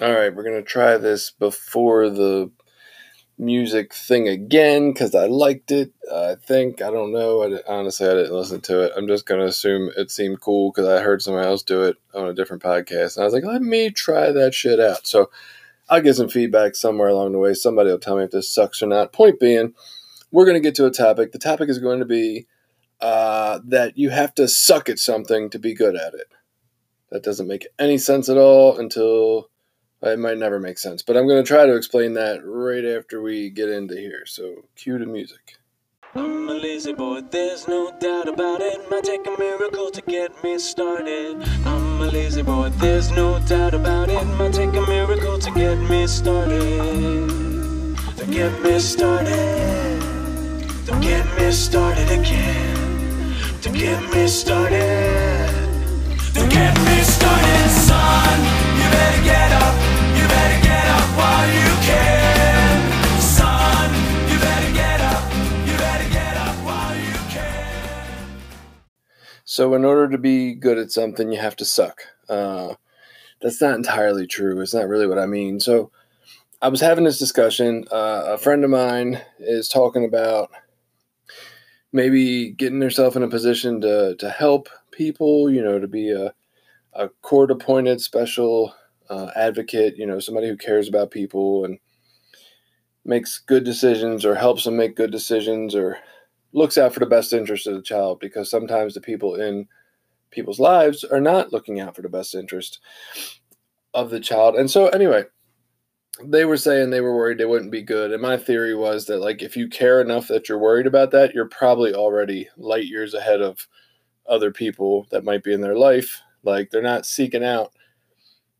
All right, we're going to try this before the music thing again because I liked it. I think, I don't know. I, honestly, I didn't listen to it. I'm just going to assume it seemed cool because I heard someone else do it on a different podcast. And I was like, let me try that shit out. So I'll get some feedback somewhere along the way. Somebody will tell me if this sucks or not. Point being, we're going to get to a topic. The topic is going to be uh, that you have to suck at something to be good at it. That doesn't make any sense at all until it might never make sense. But I'm going to try to explain that right after we get into here. So, cue the music. I'm a lazy boy, there's no doubt about it. Might take a miracle to get me started. I'm a lazy boy, there's no doubt about it. Might take a miracle to get me started. To get me started. To get me started again. To get me started. So, in order to be good at something, you have to suck. Uh, that's not entirely true. It's not really what I mean. So, I was having this discussion. Uh, a friend of mine is talking about maybe getting herself in a position to, to help people, you know, to be a, a court appointed special uh, advocate, you know, somebody who cares about people and makes good decisions or helps them make good decisions or looks out for the best interest of the child because sometimes the people in people's lives are not looking out for the best interest of the child. And so, anyway, they were saying they were worried they wouldn't be good. And my theory was that, like, if you care enough that you're worried about that, you're probably already light years ahead of other people that might be in their life. Like, they're not seeking out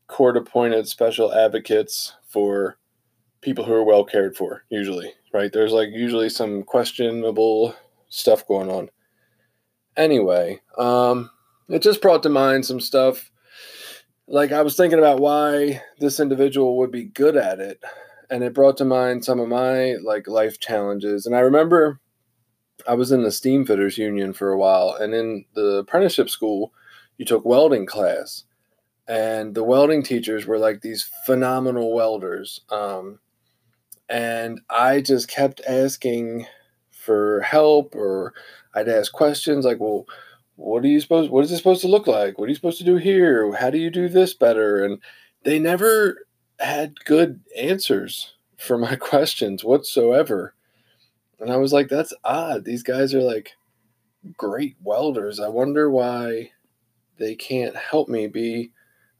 court appointed special advocates for people who are well cared for, usually, right? There's like usually some questionable stuff going on. Anyway, um, it just brought to mind some stuff. Like I was thinking about why this individual would be good at it, and it brought to mind some of my like life challenges. And I remember I was in the steam fitters union for a while, and in the apprenticeship school, you took welding class, and the welding teachers were like these phenomenal welders. Um, and I just kept asking for help, or I'd ask questions like, "Well, what are you supposed? What is this supposed to look like? What are you supposed to do here? How do you do this better?" And they never had good answers for my questions whatsoever. And I was like, "That's odd. These guys are like great welders. I wonder why they can't help me be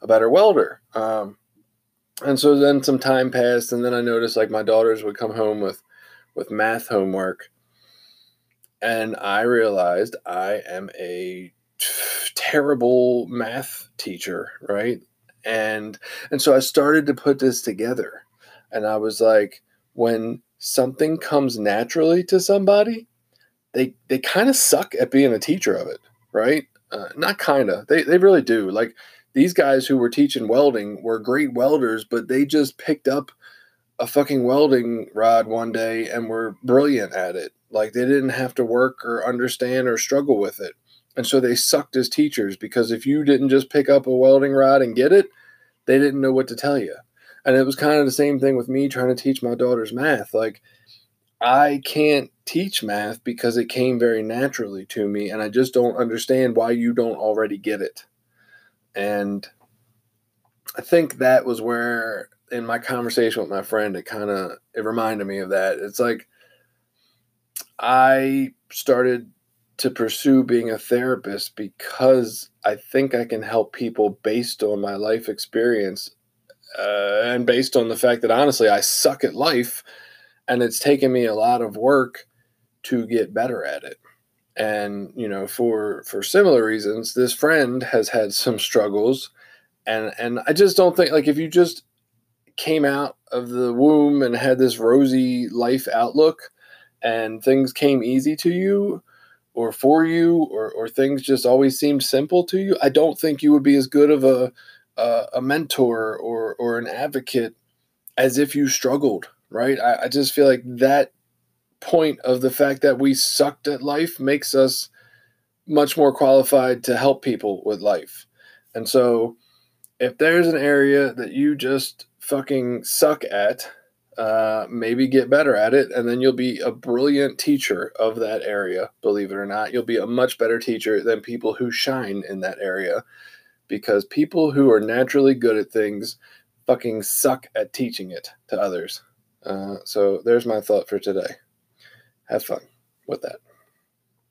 a better welder." Um, and so then some time passed and then i noticed like my daughters would come home with with math homework and i realized i am a terrible math teacher right? And and so i started to put this together and i was like when something comes naturally to somebody they they kind of suck at being a teacher of it right? Uh, not kind of they, they really do. Like these guys who were teaching welding were great welders, but they just picked up a fucking welding rod one day and were brilliant at it. Like they didn't have to work or understand or struggle with it. And so they sucked as teachers because if you didn't just pick up a welding rod and get it, they didn't know what to tell you. And it was kind of the same thing with me trying to teach my daughter's math. Like I can't teach math because it came very naturally to me and I just don't understand why you don't already get it. And I think that was where in my conversation with my friend it kind of it reminded me of that. It's like I started to pursue being a therapist because I think I can help people based on my life experience uh, and based on the fact that honestly I suck at life and it's taken me a lot of work to get better at it and you know for for similar reasons this friend has had some struggles and and i just don't think like if you just came out of the womb and had this rosy life outlook and things came easy to you or for you or, or things just always seemed simple to you i don't think you would be as good of a a, a mentor or or an advocate as if you struggled right I, I just feel like that point of the fact that we sucked at life makes us much more qualified to help people with life. And so if there's an area that you just fucking suck at, uh, maybe get better at it, and then you'll be a brilliant teacher of that area. Believe it or not, you'll be a much better teacher than people who shine in that area because people who are naturally good at things fucking suck at teaching it to others. Uh, so there's my thought for today. Have fun with that.